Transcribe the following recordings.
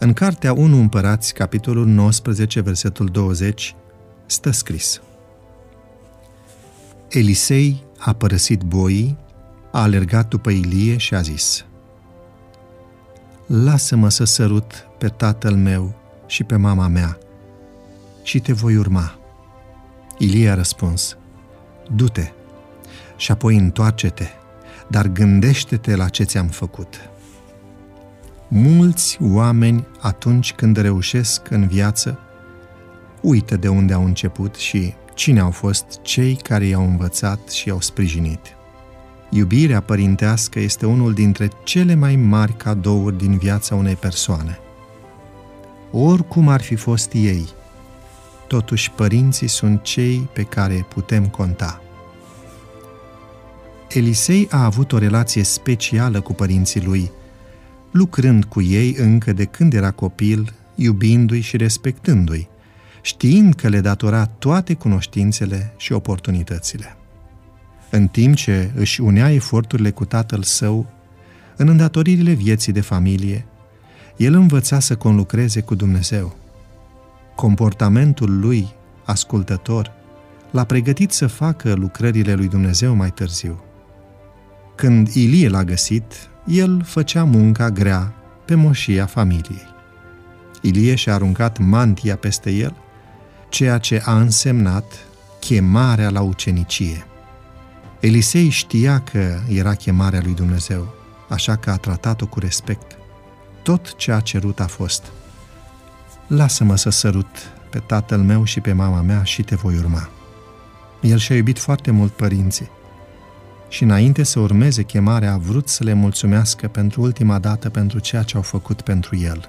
În cartea 1 Împărați, capitolul 19, versetul 20, stă scris Elisei a părăsit boii, a alergat după Ilie și a zis Lasă-mă să sărut pe tatăl meu și pe mama mea și te voi urma. Ilie a răspuns Du-te și apoi întoarce-te, dar gândește-te la ce ți-am făcut. Mulți oameni, atunci când reușesc în viață, uită de unde au început și cine au fost cei care i-au învățat și i-au sprijinit. Iubirea părintească este unul dintre cele mai mari cadouri din viața unei persoane. Oricum ar fi fost ei, totuși părinții sunt cei pe care putem conta. Elisei a avut o relație specială cu părinții lui, lucrând cu ei încă de când era copil, iubindu-i și respectându-i, știind că le datora toate cunoștințele și oportunitățile. În timp ce își unea eforturile cu tatăl său, în îndatoririle vieții de familie, el învăța să conlucreze cu Dumnezeu. Comportamentul lui, ascultător, l-a pregătit să facă lucrările lui Dumnezeu mai târziu. Când Ilie l-a găsit, el făcea munca grea pe moșia familiei. Ilie și-a aruncat mantia peste el, ceea ce a însemnat chemarea la ucenicie. Elisei știa că era chemarea lui Dumnezeu, așa că a tratat-o cu respect. Tot ce a cerut a fost Lasă-mă să sărut pe tatăl meu și pe mama mea și te voi urma. El și-a iubit foarte mult părinții și înainte să urmeze chemarea a vrut să le mulțumească pentru ultima dată pentru ceea ce au făcut pentru el.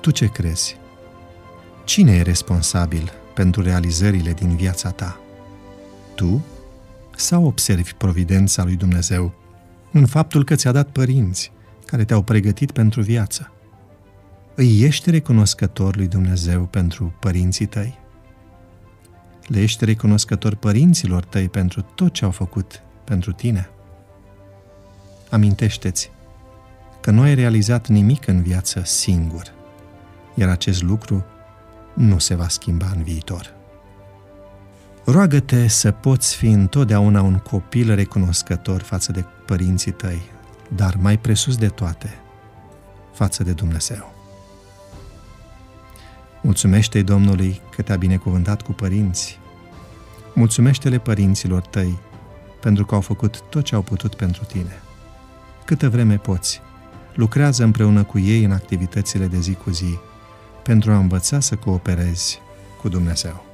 Tu ce crezi? Cine e responsabil pentru realizările din viața ta? Tu sau observi providența lui Dumnezeu în faptul că ți-a dat părinți care te-au pregătit pentru viață? Îi ești recunoscător lui Dumnezeu pentru părinții tăi? Le ești recunoscător părinților tăi pentru tot ce au făcut pentru tine? Amintește-ți că nu ai realizat nimic în viață singur, iar acest lucru nu se va schimba în viitor. Roagă-te să poți fi întotdeauna un copil recunoscător față de părinții tăi, dar mai presus de toate, față de Dumnezeu. Mulțumește-i Domnului că te-a binecuvântat cu părinți. Mulțumește-le părinților tăi pentru că au făcut tot ce au putut pentru tine. Câtă vreme poți, lucrează împreună cu ei în activitățile de zi cu zi pentru a învăța să cooperezi cu Dumnezeu.